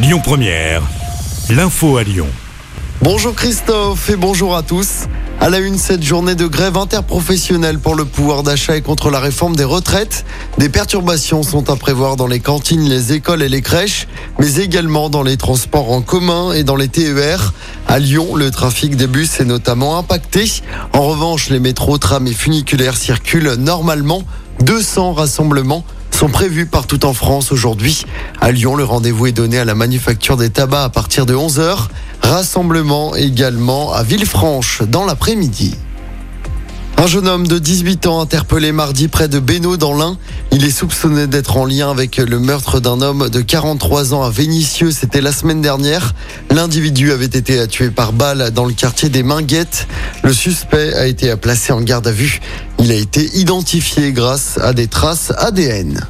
Lyon Première, l'info à Lyon. Bonjour Christophe et bonjour à tous. À la une, cette journée de grève interprofessionnelle pour le pouvoir d'achat et contre la réforme des retraites. Des perturbations sont à prévoir dans les cantines, les écoles et les crèches, mais également dans les transports en commun et dans les TER. À Lyon, le trafic des bus est notamment impacté. En revanche, les métros, trams et funiculaires circulent normalement. 200 rassemblements sont prévus partout en France aujourd'hui. À Lyon, le rendez-vous est donné à la manufacture des tabacs à partir de 11h. Rassemblement également à Villefranche dans l'après-midi. Un jeune homme de 18 ans interpellé mardi près de Bénaud dans l'Ain. Il est soupçonné d'être en lien avec le meurtre d'un homme de 43 ans à Vénissieux. C'était la semaine dernière. L'individu avait été tué par balle dans le quartier des Minguettes. Le suspect a été placé en garde à vue. Il a été identifié grâce à des traces ADN.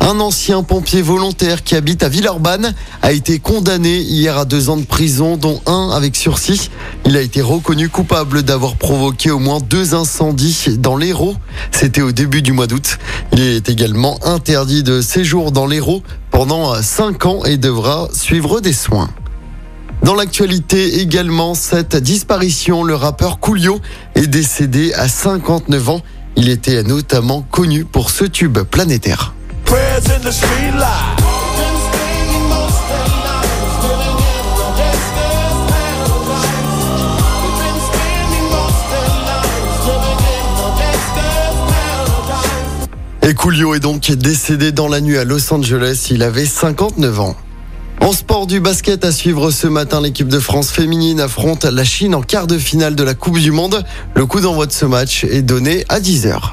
Un ancien pompier volontaire qui habite à Villeurbanne a été condamné hier à deux ans de prison, dont un avec sursis. Il a été reconnu coupable d'avoir provoqué au moins deux incendies dans l'Hérault. C'était au début du mois d'août. Il est également interdit de séjour dans l'Hérault pendant cinq ans et devra suivre des soins. Dans l'actualité également, cette disparition, le rappeur Coolio est décédé à 59 ans. Il était notamment connu pour ce tube planétaire. Light. Et Coolio est donc décédé dans la nuit à Los Angeles. Il avait 59 ans. En sport du basket à suivre ce matin, l'équipe de France féminine affronte la Chine en quart de finale de la Coupe du Monde. Le coup d'envoi de ce match est donné à 10h.